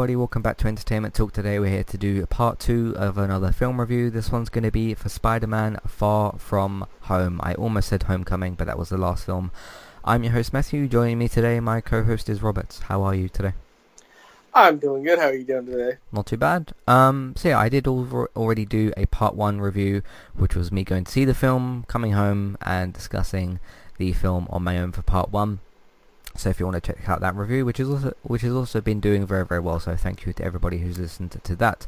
Everybody, welcome back to Entertainment Talk. Today we're here to do part two of another film review. This one's going to be for Spider-Man Far From Home. I almost said Homecoming, but that was the last film. I'm your host Matthew. Joining me today, my co-host is Roberts. How are you today? I'm doing good. How are you doing today? Not too bad. Um, so yeah, I did al- already do a part one review, which was me going to see the film, coming home, and discussing the film on my own for part one. So if you want to check out that review, which is also which has also been doing very very well, so thank you to everybody who's listened to, that.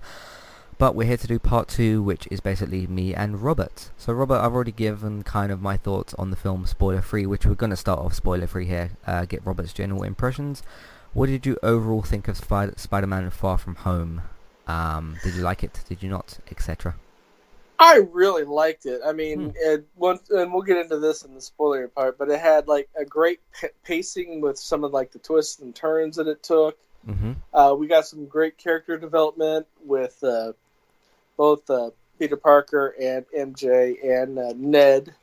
But we're here to do part two, which is basically me and Robert. So Robert, I've already given kind of my thoughts on the film spoiler free, which we're going to start off spoiler free here. Uh, get Robert's general impressions. What did you overall think of Spider- Spider-Man Far From Home? Um, did you like it? Did you not? Etc. I really liked it. I mean, Hmm. it once, and we'll get into this in the spoiler part, but it had like a great p- pacing with some of like the twists and turns that it took. Mm-hmm. Uh, we got some great character development with uh, both uh, Peter Parker and MJ and uh, Ned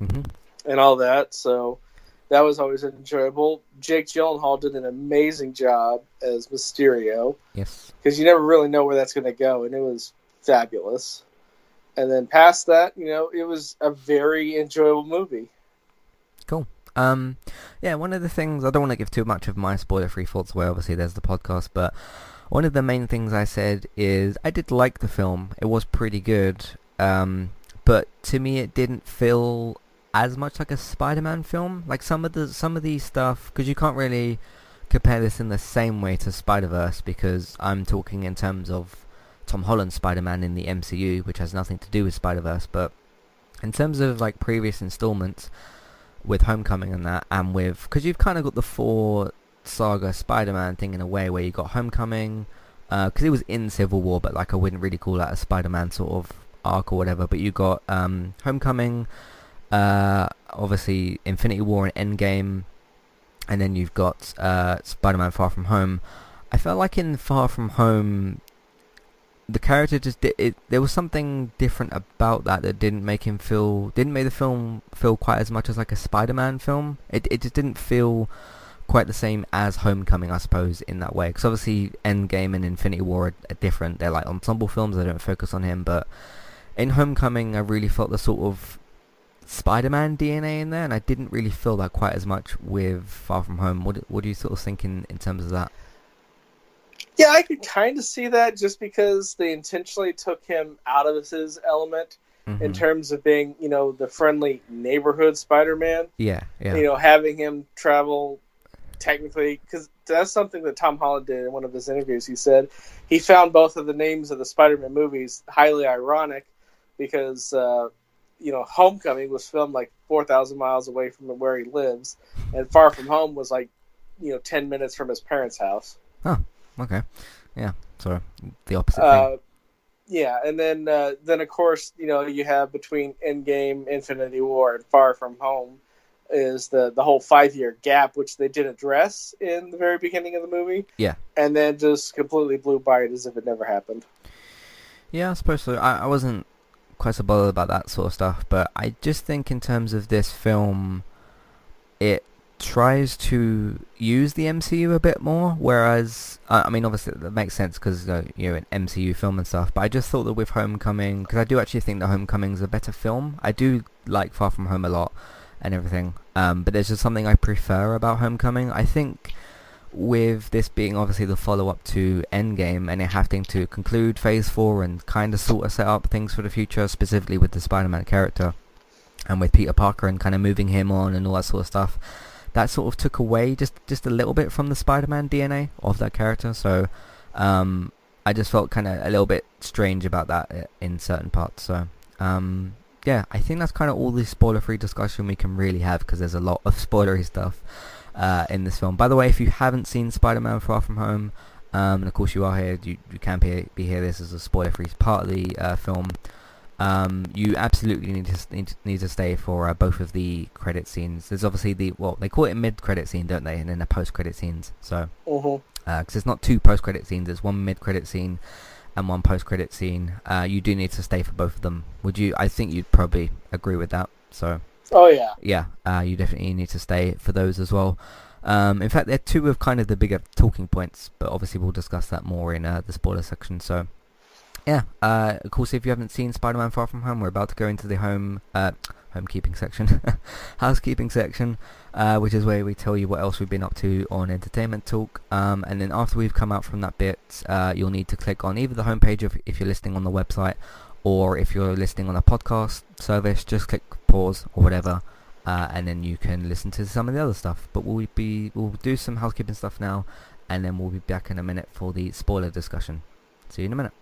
Mm-hmm. and all that. So that was always enjoyable. Jake Gyllenhaal did an amazing job as Mysterio. Yes. because you never really know where that's going to go, and it was fabulous. And then past that, you know, it was a very enjoyable movie. Cool. Um, yeah, one of the things I don't want to give too much of my spoiler-free thoughts away. Obviously, there's the podcast, but one of the main things I said is I did like the film. It was pretty good, um, but to me, it didn't feel as much like a Spider-Man film. Like some of the some of these stuff, because you can't really compare this in the same way to Spider-Verse, because I'm talking in terms of Tom Holland's Spider-Man in the MCU, which has nothing to do with Spider-Verse, but in terms of like previous installments with Homecoming and that, and with because you've kind of got the four saga Spider-Man thing in a way where you got Homecoming, because it was in Civil War, but like I wouldn't really call that a Spider-Man sort of arc or whatever. But you got um, Homecoming, uh, obviously Infinity War and Endgame, and then you've got uh, Spider-Man Far From Home. I felt like in Far From Home, the character just it. There was something different about that that didn't make him feel didn't make the film feel quite as much as like a Spider-Man film. It it just didn't feel quite the same as Homecoming, I suppose, in that way. Because obviously, Endgame and Infinity War are, are different. They're like ensemble films. They don't focus on him. But in Homecoming, I really felt the sort of Spider-Man DNA in there, and I didn't really feel that quite as much with Far From Home. What what do you sort of think in, in terms of that? Yeah, I could kind of see that just because they intentionally took him out of his element in Mhm. terms of being, you know, the friendly neighborhood Spider-Man. yeah, yeah, You know, having him travel technically because that's something that Tom Holland did in one of his interviews. He said he found both of the names of the Spider-Man movies highly ironic because uh, you know Homecoming was filmed like four thousand miles away from where he lives, and Far From Home was like you know ten minutes from his parents' house. Okay, yeah. So the opposite thing. Uh, yeah, and then uh, then of course you know you have between Endgame, Infinity War, and Far From Home is the the whole five year gap, which they did address in the very beginning of the movie. Yeah. and then just completely blew by it as if it never happened. Yeah, I suppose so. I, I wasn't quite so bothered about that sort of stuff, but I just think in terms of this film, it tries to use the MCU a bit more, whereas, I mean, obviously that makes sense because uh, you're an MCU film and stuff, but I just thought that with Homecoming, because I do actually think that Homecoming's a better film. I do like Far From Home a lot and everything, um, but there's just something I prefer about Homecoming. I think with this being obviously the follow-up to Endgame and it having to conclude Phase 4 and kind of sort of set up things for the future, specifically with the Spider-Man character and with Peter Parker and kind of moving him on and all that sort of stuff, that sort of took away just, just a little bit from the Spider-Man DNA of that character. So um, I just felt kind of a little bit strange about that in certain parts. So um, yeah, I think that's kind of all the spoiler-free discussion we can really have because there's a lot of spoilery stuff uh, in this film. By the way, if you haven't seen Spider-Man Far From Home, um, and of course you are here, you, you can be, be here. This is a spoiler-free part of the uh, film. Um, you absolutely need to need, to- need to stay for uh, both of the credit scenes. There's obviously the well, they call it a mid-credit scene, don't they? And then the post-credit scenes. So because it's not two post-credit scenes, it's one mid-credit scene and one post-credit scene. Uh, you do need to stay for both of them. Would you? I think you'd probably agree with that. So Oh yeah. yeah, uh, you definitely need to stay for those as well. Um, in fact, they're two of kind of the bigger talking points, but obviously we'll discuss that more in uh, the spoiler section. So, yeah, uh, of course, if you haven't seen Spider-Man Far From Home, we're about to go into the home uh, homekeeping section, housekeeping section, uh, which is where we tell you what else we've been up to on Entertainment Talk. Um, and then after we've come out from that bit, uh, you'll need to click on either the homepage if, if you're listening on the website, or if you're listening on a podcast service, just click pause or whatever, uh, and then you can listen to some of the other stuff. But we'll be we'll do some housekeeping stuff now, and then we'll be back in a minute for the spoiler discussion. See you in a minute.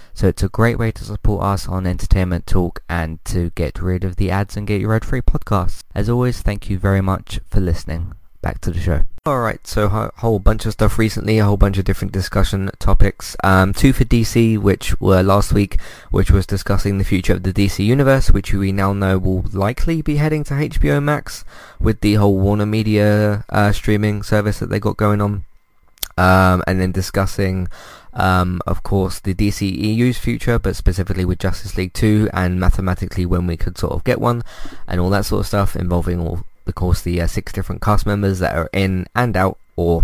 So it's a great way to support us on Entertainment Talk and to get rid of the ads and get your ad-free podcasts. As always, thank you very much for listening. Back to the show. Alright, so a whole bunch of stuff recently, a whole bunch of different discussion topics. Um, two for DC, which were last week, which was discussing the future of the DC Universe, which we now know will likely be heading to HBO Max with the whole Warner Media uh, streaming service that they got going on. Um, and then discussing um, of course, the DCEU's future, but specifically with Justice League 2 and mathematically when we could sort of get one and all that sort of stuff involving all, of course, the uh, six different cast members that are in and out or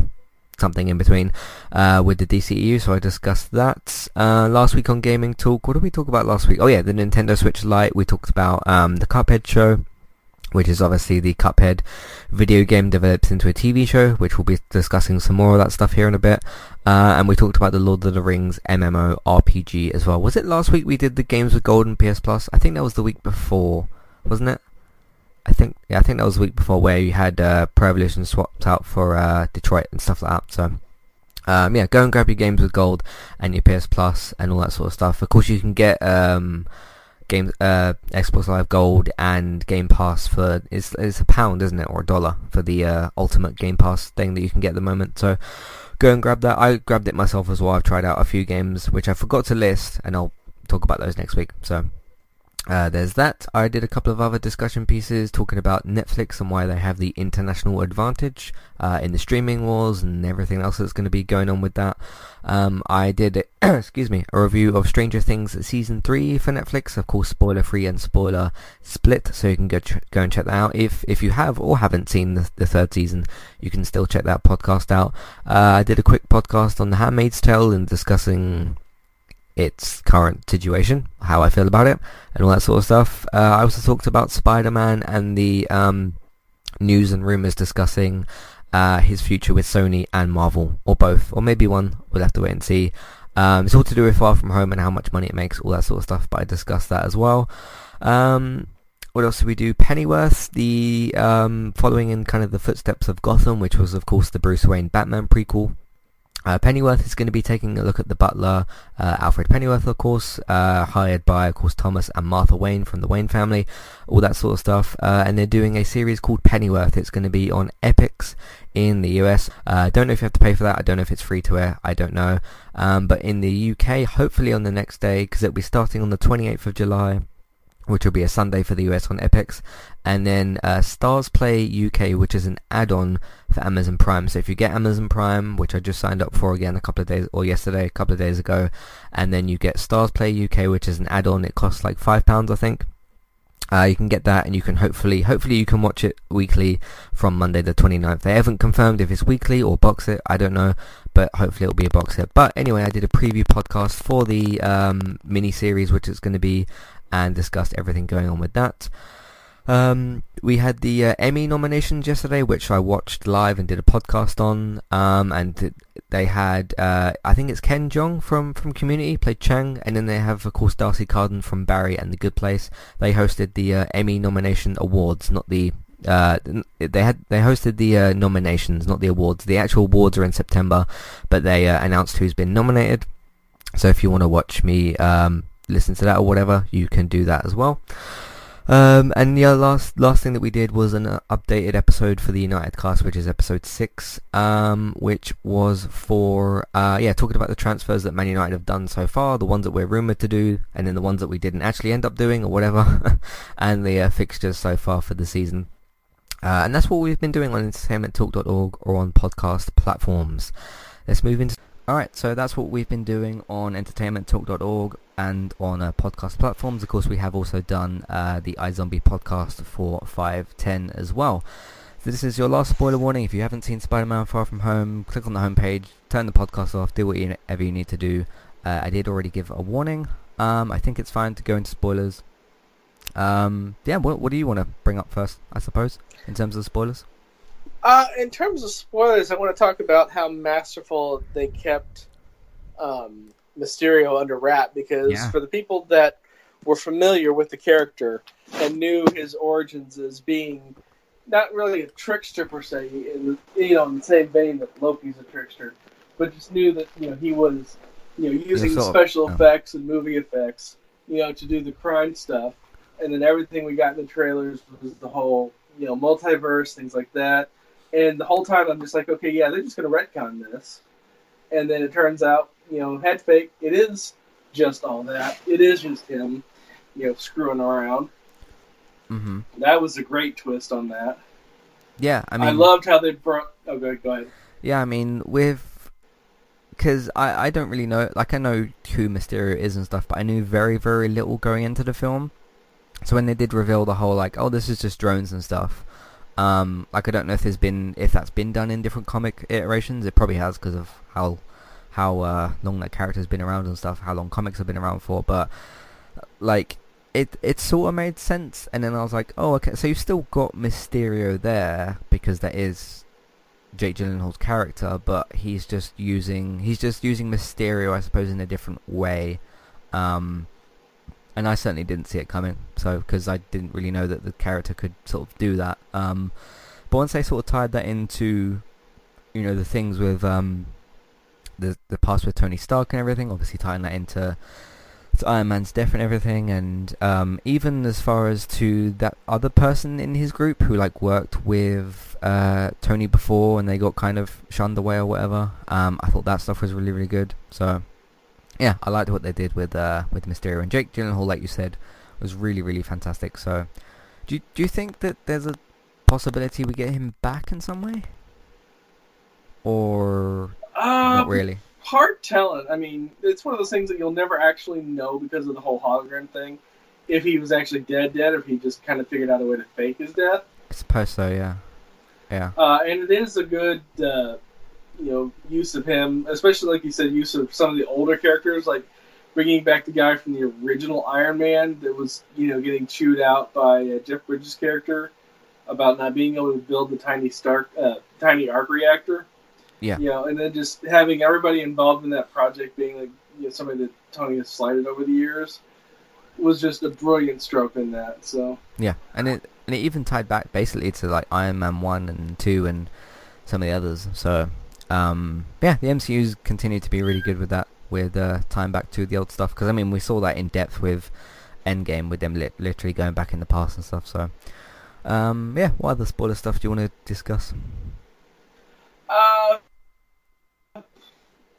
something in between uh, with the DCEU. So I discussed that uh, last week on Gaming Talk. What did we talk about last week? Oh yeah, the Nintendo Switch Lite. We talked about um, the Cuphead show which is obviously the Cuphead video game developed into a TV show, which we'll be discussing some more of that stuff here in a bit. Uh, and we talked about the Lord of the Rings MMO RPG as well. Was it last week we did the games with Gold and PS Plus? I think that was the week before, wasn't it? I think yeah, I think that was the week before where you had uh, Pro Evolution swapped out for uh, Detroit and stuff like that. So um, yeah, go and grab your games with Gold and your PS Plus and all that sort of stuff. Of course, you can get um, Game uh, Xbox Live Gold and Game Pass for it's it's a pound, isn't it, or a dollar for the uh, Ultimate Game Pass thing that you can get at the moment. So go and grab that. I grabbed it myself as well. I've tried out a few games which I forgot to list, and I'll talk about those next week. So uh, there's that. I did a couple of other discussion pieces talking about Netflix and why they have the international advantage uh, in the streaming wars and everything else that's going to be going on with that. Um, I did, excuse me, a review of Stranger Things season three for Netflix. Of course, spoiler free and spoiler split, so you can go ch- go and check that out. If if you have or haven't seen the, the third season, you can still check that podcast out. Uh, I did a quick podcast on The Handmaid's Tale and discussing its current situation, how I feel about it, and all that sort of stuff. Uh, I also talked about Spider-Man and the um, news and rumors discussing uh, his future with Sony and Marvel, or both, or maybe one. We'll have to wait and see. Um, it's all to do with Far From Home and how much money it makes, all that sort of stuff. But I discussed that as well. Um, what else did we do? Pennyworth, the um, following in kind of the footsteps of Gotham, which was of course the Bruce Wayne Batman prequel. Uh, Pennyworth is going to be taking a look at the butler, uh, Alfred Pennyworth, of course, uh, hired by, of course, Thomas and Martha Wayne from the Wayne family, all that sort of stuff. Uh, and they're doing a series called Pennyworth. It's going to be on Epix in the US. I uh, don't know if you have to pay for that. I don't know if it's free to air. I don't know. Um, but in the UK, hopefully on the next day, because it'll be starting on the 28th of July which will be a Sunday for the US on Epix, and then uh, Starzplay UK, which is an add-on for Amazon Prime. So if you get Amazon Prime, which I just signed up for again a couple of days, or yesterday, a couple of days ago, and then you get Starzplay UK, which is an add-on. It costs like five pounds, I think. Uh, you can get that and you can hopefully, hopefully you can watch it weekly from Monday the 29th. They haven't confirmed if it's weekly or box it, I don't know, but hopefully it'll be a box set. But anyway, I did a preview podcast for the um, mini series, which is going to be and discussed everything going on with that. Um, we had the uh, Emmy nominations yesterday, which I watched live and did a podcast on. Um, and th- they had uh, I think it's Ken Jeong from from Community played Chang, and then they have of course D'Arcy Carden from Barry and The Good Place. They hosted the uh, Emmy nomination awards, not the uh, they had they hosted the uh, nominations, not the awards. The actual awards are in September, but they uh, announced who's been nominated. So if you want to watch me um, listen to that or whatever, you can do that as well. Um, and the last last thing that we did was an uh, updated episode for the United cast, which is episode six, um, which was for uh, yeah talking about the transfers that Man United have done so far, the ones that we're rumored to do, and then the ones that we didn't actually end up doing or whatever, and the uh, fixtures so far for the season. Uh, and that's what we've been doing on entertainmenttalk.org or on podcast platforms. Let's move into Alright, so that's what we've been doing on entertainmenttalk.org and on uh, podcast platforms. Of course, we have also done uh, the iZombie podcast for 510 as well. So this is your last spoiler warning. If you haven't seen Spider-Man Far From Home, click on the homepage, turn the podcast off, do whatever you need to do. Uh, I did already give a warning. Um, I think it's fine to go into spoilers. Um, yeah, what, what do you want to bring up first, I suppose, in terms of spoilers? Uh, in terms of spoilers, I want to talk about how masterful they kept um, Mysterio under wrap because Yeah. for the people that were familiar with the character and knew his origins as being not really a trickster per se, in you know, in the same vein that Loki's a trickster, but just knew that you know he was you know using sort of- special yeah. effects and movie effects, you know, to do the crime stuff, and then everything we got in the trailers was the whole you know multiverse things like that. And the whole time I'm just like, okay, yeah, they're just gonna retcon this. And then it turns out, you know, head fake, it is just all that. It is just him, you know, screwing around. Mm-hmm. That was a great twist on that. Yeah, I mean, I, loved how they brought. Oh, go, go ahead. Yeah, I mean, with because I I don't really know. Like I know who Mysterio is and stuff, but I knew very very little going into the film. So when they did reveal the whole like, oh, this is just drones and stuff. Um, like I don't know if there's been if that's been done in different comic iterations. It probably has because of how how uh, long that character's been around and stuff. How long comics have been around for, but like it it sort of made sense. And then I was like, oh, okay. So you've still got Mysterio there because that is Jake Gyllenhaal's character, but he's just using he's just using Mysterio, I suppose, in a different way. Um, and I certainly didn't see it coming, so because I didn't really know that the character could sort of do that. Um, but once they sort of tied that into, you know, the things with um, the the past with Tony Stark and everything, obviously tying that into to Iron Man's death and everything, and um, even as far as to that other person in his group who like worked with uh, Tony before and they got kind of shunned away or whatever. Um, I thought that stuff was really really good. So yeah, I liked what they did with uh, with Mysterio and Jake Gyllenhaal, like you said, was really really fantastic. So do you, do you think that there's a possibility we get him back in some way, or not Um, really? Hard telling. I mean, it's one of those things that you'll never actually know because of the whole hologram thing. If he was actually dead, dead, or if he just kind of figured out a way to fake his death. I suppose so. Yeah, yeah. Uh, and it is a good, uh, you know, use of him, especially like you said, use of some of the older characters, like bringing back the guy from the original Iron Man that was, you know, getting chewed out by uh, Jeff Bridges' character about not being able to build the tiny Stark, uh, tiny arc reactor. Yeah. You know, and then just having everybody involved in that project being like, you know, somebody that Tony has slighted over the years was just a brilliant stroke in that. So. Yeah, and it and it even tied back basically to like Iron Man one and two and some of the others. So um, yeah, the MCU's continued to be really good with that, with uh, tying back to the old stuff. Because I mean, we saw that in depth with Endgame, with them li- literally going back in the past and stuff. So um, yeah, what other spoiler stuff do you want to discuss? Uh,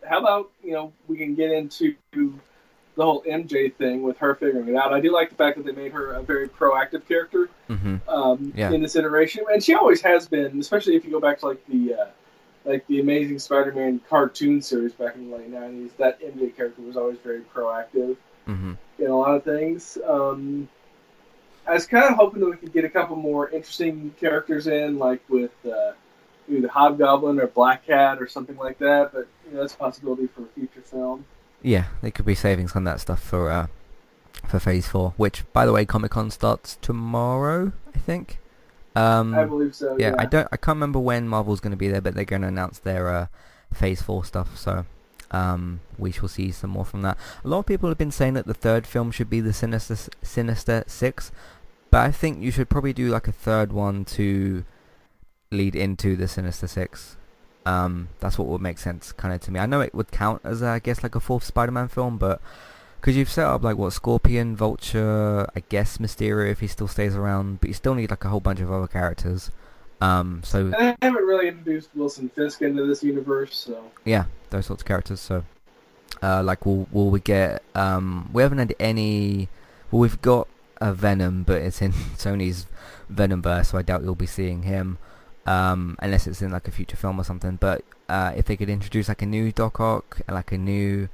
how about you know we can get into the whole MJ thing with her figuring it out. I do like the fact that they made her a very proactive character hmm um, Yeah. in this iteration, and she always has been. Especially if you go back to like the uh, like the Amazing Spider-Man cartoon series back in the late '90s. That MJ character was always very proactive hmm in a lot of things. Um, I was kind of hoping that we could get a couple more interesting characters in, like with uh, either Hobgoblin or Black Cat or something like that. But you know, that's a possibility for a future film. Yeah, they could be saving some of that stuff for uh, for Phase Four, which by the way, Comic Con starts tomorrow, I think. Um, I believe so. yeah, Yeah, I don't. I can't remember when Marvel's going to be there, but they're going to announce their uh, Phase Four stuff. So um, we shall see some more from that. A lot of people have been saying that the third film should be the Sinister Sinister Six, but I think you should probably do like a third one to lead into the Sinister Six. Um, that's what would make sense, kind of to me. I know it would count as, uh, I guess, like a fourth Spider-Man film, but because you've set up like what Scorpion, Vulture, I guess Mysterio if he still stays around, but you still need like a whole bunch of other characters. Um, so and I haven't really introduced Wilson Fisk into this universe, so yeah, those sorts of characters. So, uh, like, will will we get? Um, we haven't had any. Well, we've got a Venom, but it's in Sony's Venomverse, so I doubt you'll be seeing him, um, unless it's in like a future film or something. But uh, if they could introduce like a new Doc Ock, like a new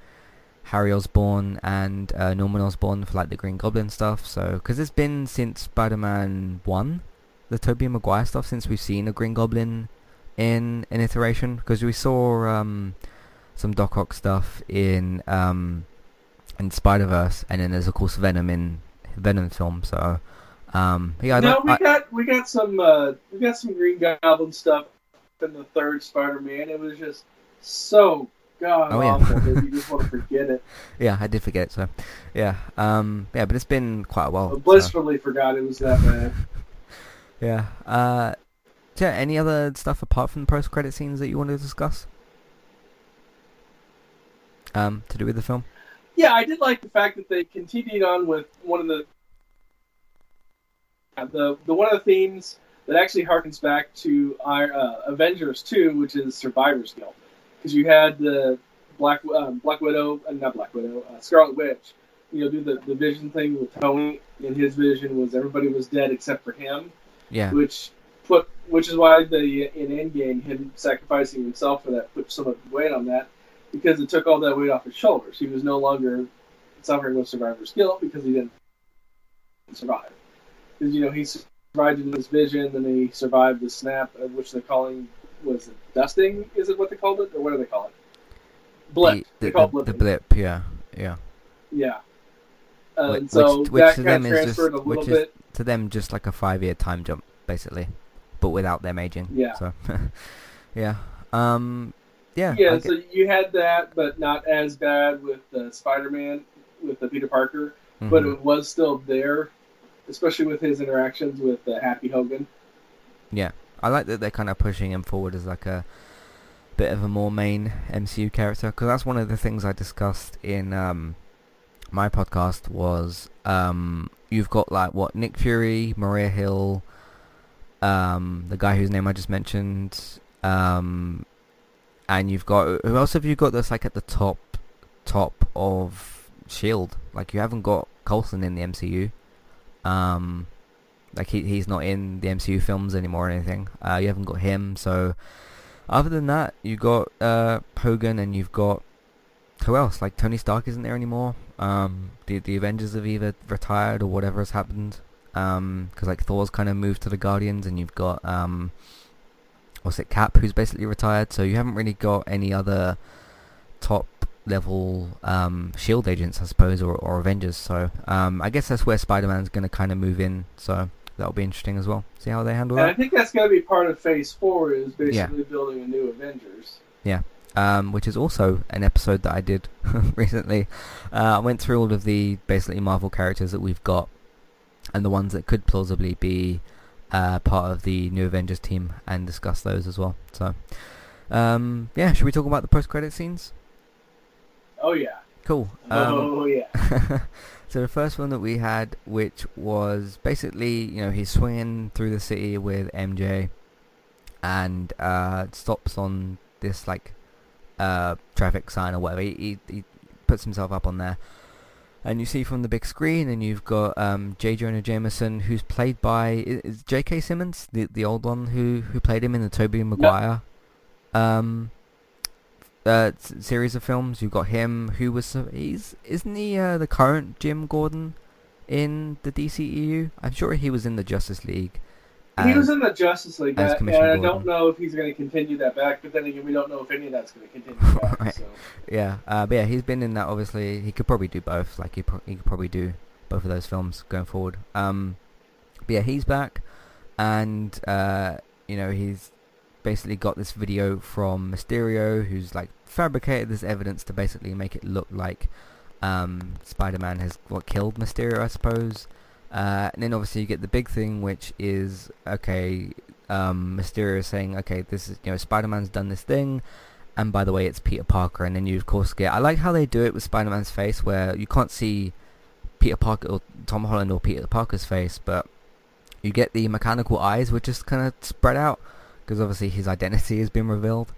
Harry Osborn and uh, Norman Osborn for like the Green Goblin stuff. So, because it's been since Spider-Man One the Tobey Maguire stuff since we've seen a Green Goblin in an iteration because we saw um, some Doc Ock stuff in um, in Spider Verse, and then there's of course Venom in Venom film. So um, yeah, I no, we I, got we got some uh, we got some Green Goblin stuff in the third Spider Man. It was just so god oh, awful yeah. you just want to forget it. Yeah, I did forget it. So yeah, um, yeah, but it's been quite a while. I blissfully so. forgot it was that bad. Yeah. Uh, yeah. Any other stuff apart from the post-credit scenes that you want to discuss? Um, to do with the film. Yeah, I did like the fact that they continued on with one of the the the one of the themes that actually harkens back to our uh, Avengers 2, which is Survivor's Guilt, because you had the Black um, Black Widow, uh, not Black Widow, uh, Scarlet Witch. You know, do the the vision thing with Tony, and his vision was everybody was dead except for him. Yeah. Which put which is why the in Endgame him sacrificing himself for that put so much weight on that because it took all that weight off his shoulders. He was no longer suffering with survivor's guilt because he didn't survive. Because you know he survived in his vision, then he survived the snap, which they're calling was it dusting? Is it what they called it, or what do they call it? Blip. The, the, the, the blip. Yeah. Yeah. Yeah. Uh, which, so which, which kind of transferred just, a little bit to them just like a five year time jump basically, but without them aging. Yeah. So yeah. Um. Yeah. Yeah. So you had that, but not as bad with uh, Spider Man with the Peter Parker, mm-hmm. but it was still there, especially with his interactions with uh, Happy Hogan. Yeah, I like that they're kind of pushing him forward as like a bit of a more main MCU character because that's one of the things I discussed in um, my podcast was um, you've got like what Nick Fury, Maria Hill, um, the guy whose name I just mentioned, um, and you've got who else have you got that's like at the top top of Shield? Like you haven't got Coulson in the MCU. Um, like he he's not in the MCU films anymore or anything. Uh, you haven't got him. So other than that, you got uh, Hogan and you've got who else? Like Tony Stark isn't there anymore. Um, the the Avengers have either retired or whatever has happened. Um, because like Thor's kind of moved to the Guardians, and you've got um, what's it, Cap, who's basically retired. So you haven't really got any other top level um Shield agents, I suppose, or or Avengers. So um, I guess that's where Spider-Man's going to kind of move in. So that'll be interesting as well. See how they handle and that. I think that's going to be part of Phase Four is basically yeah. building a new Avengers. Yeah um, which is also an episode that I did recently. Uh, I went through all of the basically Marvel characters that we've got and the ones that could plausibly be uh, part of the new Avengers team and discuss those as well. So, um, yeah, should we talk about the post-credit scenes? Oh yeah. Cool. Um, oh yeah. so the first one that we had, which was basically, you know, he's swinging through the city with MJ, and uh, stops on this like uh, traffic sign or whatever. He, he, he puts himself up on there. And you see from the big screen, and you've got um, J. Jonah Jameson, who's played by is J.K. Simmons, the the old one who who played him in the Tobey Maguire yep. um, uh, series of films. You've got him, who was he's isn't he uh, the current Jim Gordon in the DCEU? I'm sure he was in the Justice League. As, he was in the Justice League, and I don't know if he's going to continue that back. But then again, we don't know if any of that's going to continue back. right. so. Yeah, uh, but yeah, he's been in that. Obviously, he could probably do both. Like he, pro- he could probably do both of those films going forward. Um, but yeah, he's back, and uh, you know he's basically got this video from Mysterio, who's like fabricated this evidence to basically make it look like um, Spider-Man has what killed Mysterio, I suppose. Uh, and then obviously you get the big thing, which is okay. Um, Mysterio saying, okay, this is you know Spider-Man's done this thing, and by the way, it's Peter Parker. And then you of course get. I like how they do it with Spider-Man's face, where you can't see Peter Parker or Tom Holland or Peter Parker's face, but you get the mechanical eyes, which is kind of spread out because obviously his identity has been revealed.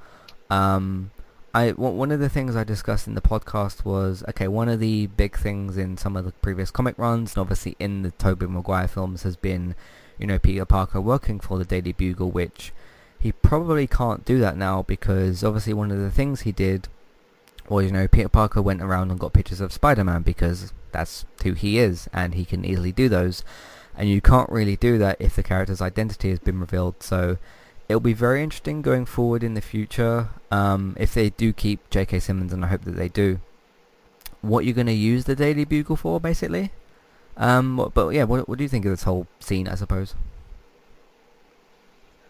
Um, I one of the things I discussed in the podcast was okay. One of the big things in some of the previous comic runs, and obviously in the Tobey Maguire films, has been, you know, Peter Parker working for the Daily Bugle, which he probably can't do that now because obviously one of the things he did was, you know, Peter Parker went around and got pictures of Spider-Man because that's who he is, and he can easily do those. And you can't really do that if the character's identity has been revealed. So it'll be very interesting going forward in the future um, if they do keep J.K. Simmons, and I hope that they do. What you're going to use the Daily Bugle for, basically. Um, but yeah, what, what do you think of this whole scene? I suppose.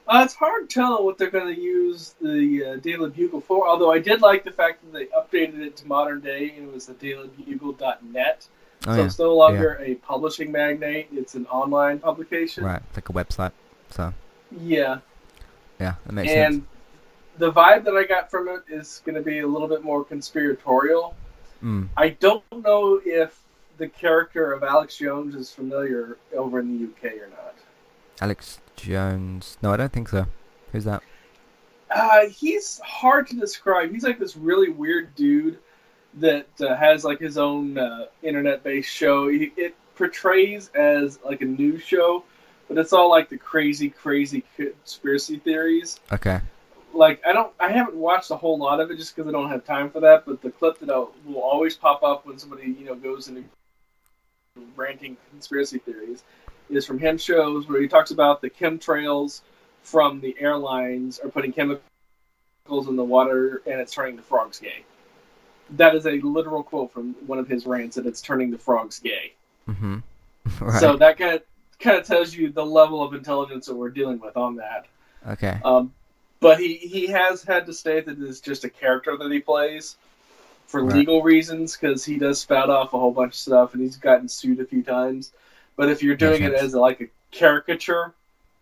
Uh, it's hard to tell what they're going to use the uh, Daily Bugle for. Although I did like the fact that they updated it to modern day and it was the DailyBugle.net. Oh, so yeah. it's no longer a publishing magnate; it's an online publication. Right, it's like a website. So Yeah, yeah, that makes and sense. the vibe that I got from it is going to be a little bit more conspiratorial. Mm. I don't know if the character of Alex Jones is familiar over in the UK or not. Alex Jones. No, I don't think so. Who's that? Uh, he's hard to describe. He's like this really weird dude that uh, has like his own uh, internet-based show. He, it portrays as like a news show, but it's all like the crazy, crazy conspiracy theories. Okay. Like I don't, I haven't watched a whole lot of it just because I don't have time for that. But the clip that I'll, will always pop up when somebody you know goes into ranting conspiracy theories is from him shows where he talks about the chemtrails from the airlines are putting chemicals in the water and it's turning the frogs gay. That is a literal quote from one of his rants, that it's turning the frogs gay. Mm-hmm. right. So that kind of kind of tells you the level of intelligence that we're dealing with on that. okay. Um, but he he has had to state that it's just a character that he plays for Right. legal reasons because he does spout off a whole bunch of stuff and he's gotten sued a few times. But if you're doing Makes it sense. as a, like a caricature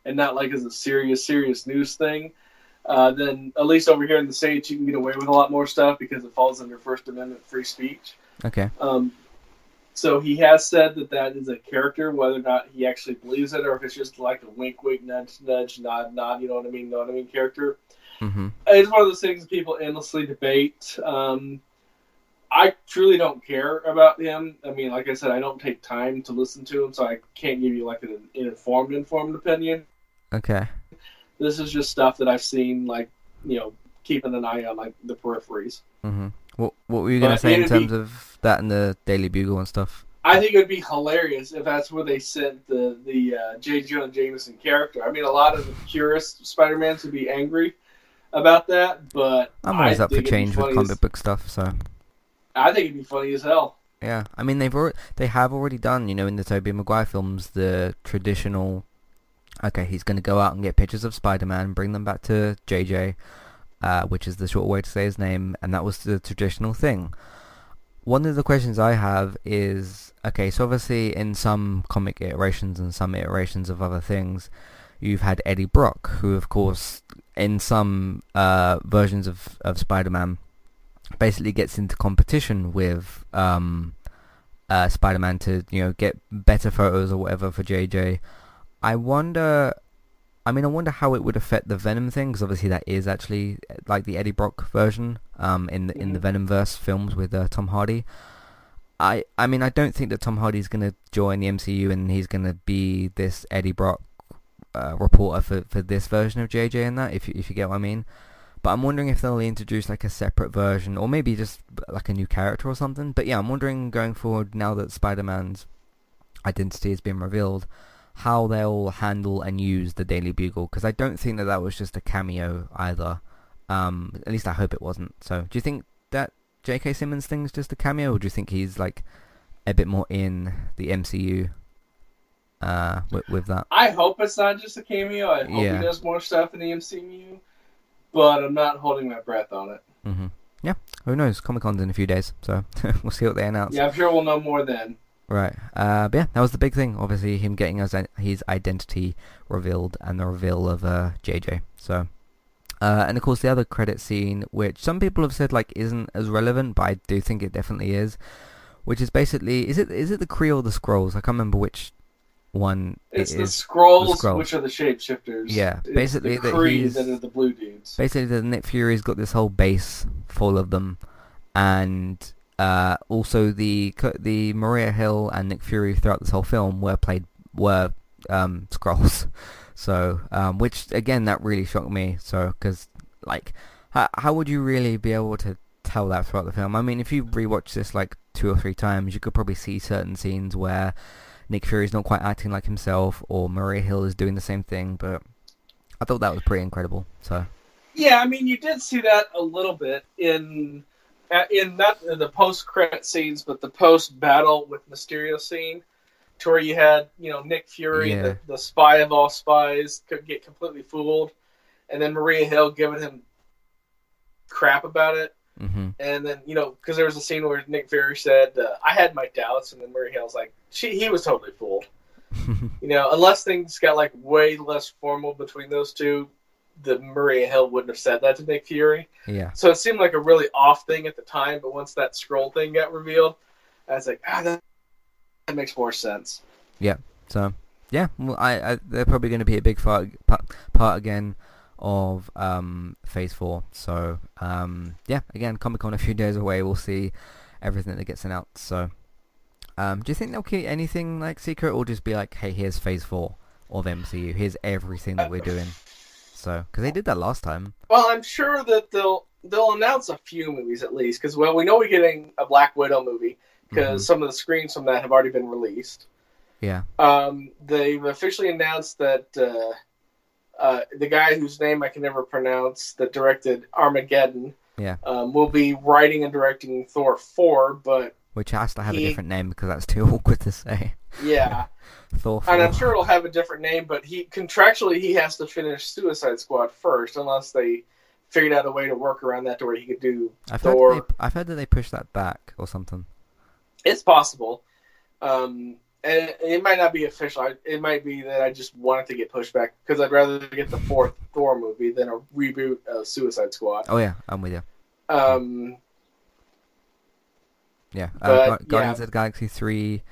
and not like as a serious serious news thing, uh, then at least over here in the states you can get away with a lot more stuff because it falls under First Amendment free speech. Okay. Um, so he has said that that is a character, whether or not he actually believes it or if it's just like a wink, wink, nudge, nudge, nod, nod. You know what I mean? Know what I mean? Character. Mm-hmm. It's one of those things people endlessly debate. Um, I truly don't care about him. I mean, like I said, I don't take time to listen to him, so I can't give you like an, an informed, informed opinion. Okay. This is just stuff that I've seen, like you know, keeping an eye on like the peripheries. Mm-hmm. What What were you gonna But say in it'd be- terms of that and the Daily Bugle and stuff? I think it would be hilarious if that's where they sent the the uh, J. Jonah Jameson character. I mean, a lot of the purist Spider-Mans would be angry about that, but I'm always I up for think it'd be change with comic as- book stuff. So I think it'd be funny as hell. yeah, I mean they've already, they have already done you know in the Tobey Maguire films the traditional. Okay, he's gonna go out and get pictures of Spider-Man, bring them back to JJ, uh, which is the short way to say his name, and that was the traditional thing. One of the questions I have is okay, so obviously in some comic iterations and some iterations of other things, you've had Eddie Brock, who of course in some uh, versions of, of Spider-Man basically gets into competition with um, uh, Spider-Man to you know get better photos or whatever for JJ. I wonder. I mean, I wonder how it would affect the Venom thing, because obviously that is actually uh, like the Eddie Brock version um, in the in the Venomverse films with uh, Tom Hardy. I I mean, I don't think that Tom Hardy's going to join the MCU and he's going to be this Eddie Brock uh, reporter for, for this version of JJ and that, if you, if you get what I mean. But I'm wondering if they'll introduce like a separate version, or maybe just like a new character or something. But yeah, I'm wondering going forward now that Spider-Man's identity has been revealed, how they'll handle and use the Daily Bugle, because I don't think that that was just a cameo either. Um, at least I hope it wasn't. So, do you think that J.K. Simmons thing's just a cameo, or do you think he's like a bit more in the MCU uh, with, with that? I hope it's not just a cameo. I hope Yeah. he does more stuff in the MCU but I'm not holding my breath on it. Mm-hmm. Yeah. Who knows? Comic Con's in a few days, so we'll see what they announce. Yeah, I'm sure we'll know more then. Right. Uh, but yeah, that was the big thing. Obviously, him getting his, his identity revealed and the reveal of uh, JJ. So, uh, and of course the other credit scene, which some people have said like isn't as relevant, but I do think it definitely is. Which is basically, is it is it the Kree or the Skrulls? I can't remember which one It's it the is. Skrulls, which are the shapeshifters. Yeah, It's basically the Kree that are the blue dudes. Basically, the Nick Fury's got this whole base full of them, and uh, also the the Maria Hill and Nick Fury throughout this whole film were played were um, Skrulls. So, um, which again, that really shocked me. So, because like, how how would you really be able to tell that throughout the film? I mean, if you rewatch this like two or three times, you could probably see certain scenes where Nick Fury's not quite acting like himself, or Maria Hill is doing the same thing. But I thought that was pretty incredible. So. Yeah, I mean, you did see that a little bit in in not the post credit scenes, but the post battle with Mysterio scene, to where you had you know Nick Fury, Yeah. the, the spy of all spies, could get completely fooled, and then Maria Hill giving him crap about it, hmm and then you know because there was a scene where Nick Fury said, uh, "I had my doubts," and then Maria Hill's like, "She, he was totally fooled." You know, unless things got like way less formal between those two, the Maria Hill wouldn't have said that to Nick Fury. yeah. So it seemed like a really off thing at the time, but once that Skrull thing got revealed, I was like, ah, that, that makes more sense. Yeah. So yeah, well, I, I they're probably going to be a big part, part part again of um Phase Four. So um yeah, again, Comic Con a few days away. We'll see everything that gets announced. So um, do you think they'll keep anything like secret, or just be like, hey, here's Phase Four of MCU. Here's everything that we're doing. So because they did that last time. Well, I'm sure that they'll they'll announce a few movies at least, because well, we know we're getting a Black Widow movie because Mhm. some of the screens from that have already been released. Yeah. Um, they've officially announced that uh, uh, the guy whose name I can never pronounce that directed Armageddon Yeah. um, will be writing and directing Thor 4, but Which has to have He- a different name because that's too awkward to say. yeah. Thor. and I'm sure it'll have a different name, but he contractually he has to finish Suicide Squad first, unless they figured out a way to work around that to where he could do I've heard, Thor. that they, I've heard that they pushed that back or something. It's possible, um, and it, it might not be official. It might be that I just want it to get pushed back because I'd rather get the fourth Thor movie than a reboot of Suicide Squad. Oh yeah, I'm with you. Um, Yeah, But, uh, Gu- yeah. Guardians of the Galaxy three,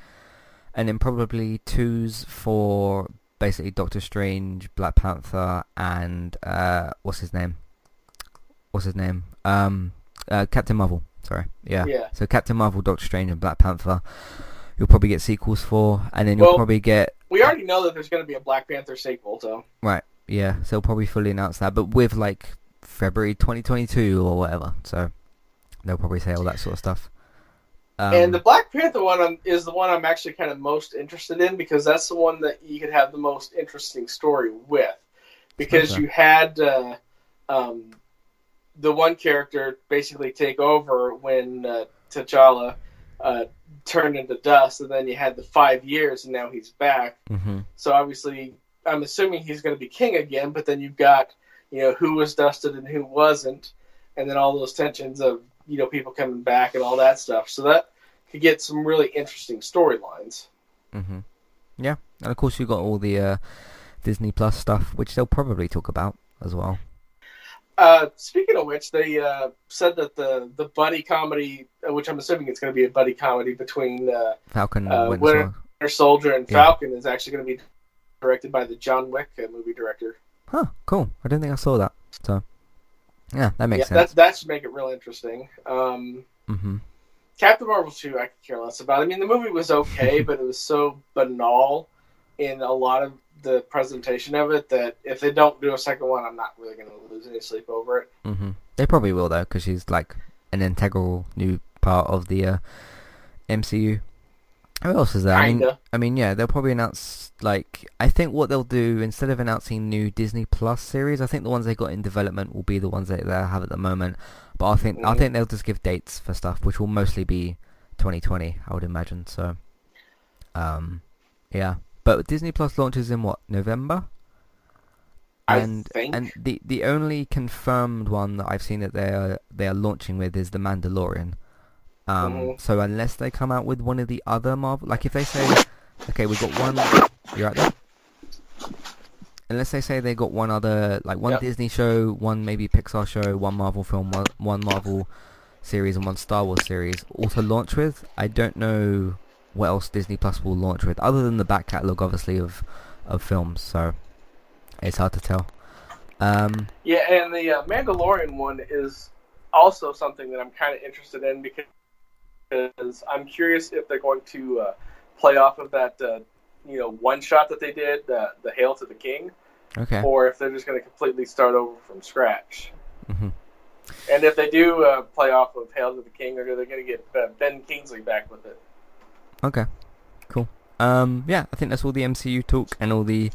and then probably twos for basically Doctor Strange, Black Panther, and uh, what's his name? What's his name? Um, uh, Captain Marvel. Sorry, yeah. yeah. So Captain Marvel, Doctor Strange, and Black Panther. You'll probably get sequels for, and then you'll Well- probably get We already know that there's going to be a Black Panther sequel, so right. Yeah, so they'll probably fully announce that, but with like February 2022 or whatever. So they'll probably say all that sort of stuff. Um, and the Black Panther one I'm, is the one I'm actually kind of most interested in because that's the one that you could have the most interesting story with. Because Okay. you had uh, um, the one character basically take over when uh, T'Challa uh, turned into dust, and then you had the five years, and now he's back. Mm-hmm. So obviously, I'm assuming he's going to be king again. But then you've got you know who was dusted and who wasn't, and then all those tensions of you know people coming back and all that stuff. So that could get some really interesting storylines. hmm Yeah, and of course you got all the uh, Disney Plus stuff, which they'll probably talk about as well. Uh, speaking of which, they uh, said that the the buddy comedy, uh, which I'm assuming it's going to be a buddy comedy between uh, Falcon Uh, and Winter Soldier. Winter Soldier and Yeah. Falcon, is actually going to be directed by the John Wick movie director. Huh, cool. I don't think I saw that. So, yeah, that makes yeah, that sense. that should make it real interesting. Um, hmm Captain Marvel 2, I could care less about. I mean, the movie was okay, but it was so banal in a lot of the presentation of it that if they don't do a second one, I'm not really going to lose any sleep over it. Mm-hmm. They probably will though, because she's like an integral new part of the uh, MCU. Who else is there? I mean. I mean, yeah, they'll probably announce like I think what they'll do instead of announcing new Disney Plus series, I think the ones they got in development will be the ones that they have at the moment. But I think I Mhm. think they'll just give dates for stuff, which will mostly be 2020, I would imagine. So, um, yeah. But Disney Plus launches in what November? I and think. and the the only confirmed one that I've seen that they are they are launching with is the Mandalorian. Um, Mhm. so unless they come out with one of the other Marvel, like if they say, okay, we've got one, you're right there. Unless they say they got one other, like one Yep. Disney show, one maybe Pixar show, one Marvel film, one, one Marvel series, and one Star Wars series, all to launch with. I don't know what else Disney Plus will launch with, other than the back catalogue, obviously of of films. So it's hard to tell. Um, Yeah, and the uh, Mandalorian one is also something that I'm kind of interested in because because I'm curious if they're going to uh, play off of that uh, you know one shot that they did, uh, the Hail to the King, okay. or if they're just going to completely start over from scratch. Mm-hmm. And if they do uh, play off of Hail to the King, or they're going to get uh, Ben Kingsley back with it. Okay, cool. Um, yeah, I think that's all the MCU talk and all the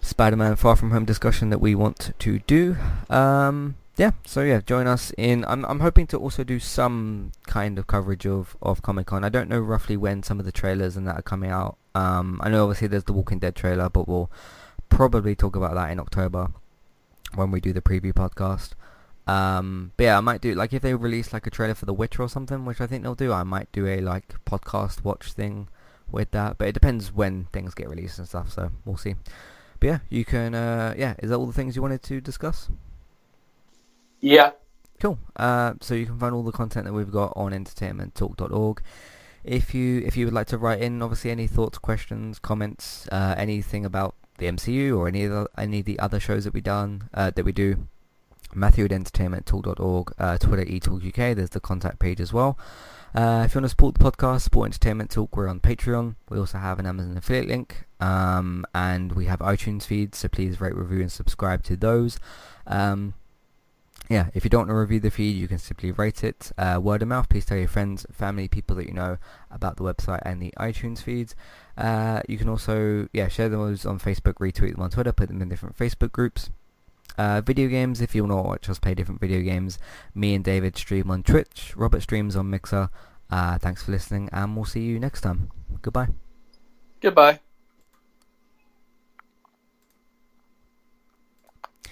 Spider-Man Far From Home discussion that we want to do. Um, yeah, so yeah, join us in. I'm I'm hoping to also do some kind of coverage of of Comic Con. I don't know roughly when some of the trailers and that are coming out. Um, I know obviously there's the Walking Dead trailer, but we'll probably talk about that in October when we do the preview podcast. Um, but yeah, I might do like if they release like a trailer for The Witcher or something, which I think they'll do. I might do a like podcast watch thing with that, but it depends when things get released and stuff. So we'll see. But yeah, you can. Uh, yeah, is that all the things you wanted to discuss? Yeah, Cool. Uh, so you can find all the content that we've got on entertainmenttalk.org. If you if you would like to write in, obviously any thoughts, questions, comments, uh, anything about the MCU or any of the, any of the other shows that we done uh, that we do, Matthew at entertainmenttalk.org, uh, Twitter eTalkUK. There's the contact page as well. Uh, if you want to support the podcast, support Entertainment Talk, we're on Patreon. We also have an Amazon affiliate link, um, and we have iTunes feeds. So please rate, review, and subscribe to those. Um, yeah, if you don't want to review the feed, you can simply rate it. Uh, word of mouth, please tell your friends, family, people that you know about the website and the iTunes feeds. Uh, you can also, yeah, share those on Facebook, retweet them on Twitter, put them in different Facebook groups. Uh, video games, if you want to watch us play different video games, me and David stream on Twitch, Robert streams on Mixer. Uh, thanks for listening, and we'll see you next time. Goodbye. goodbye.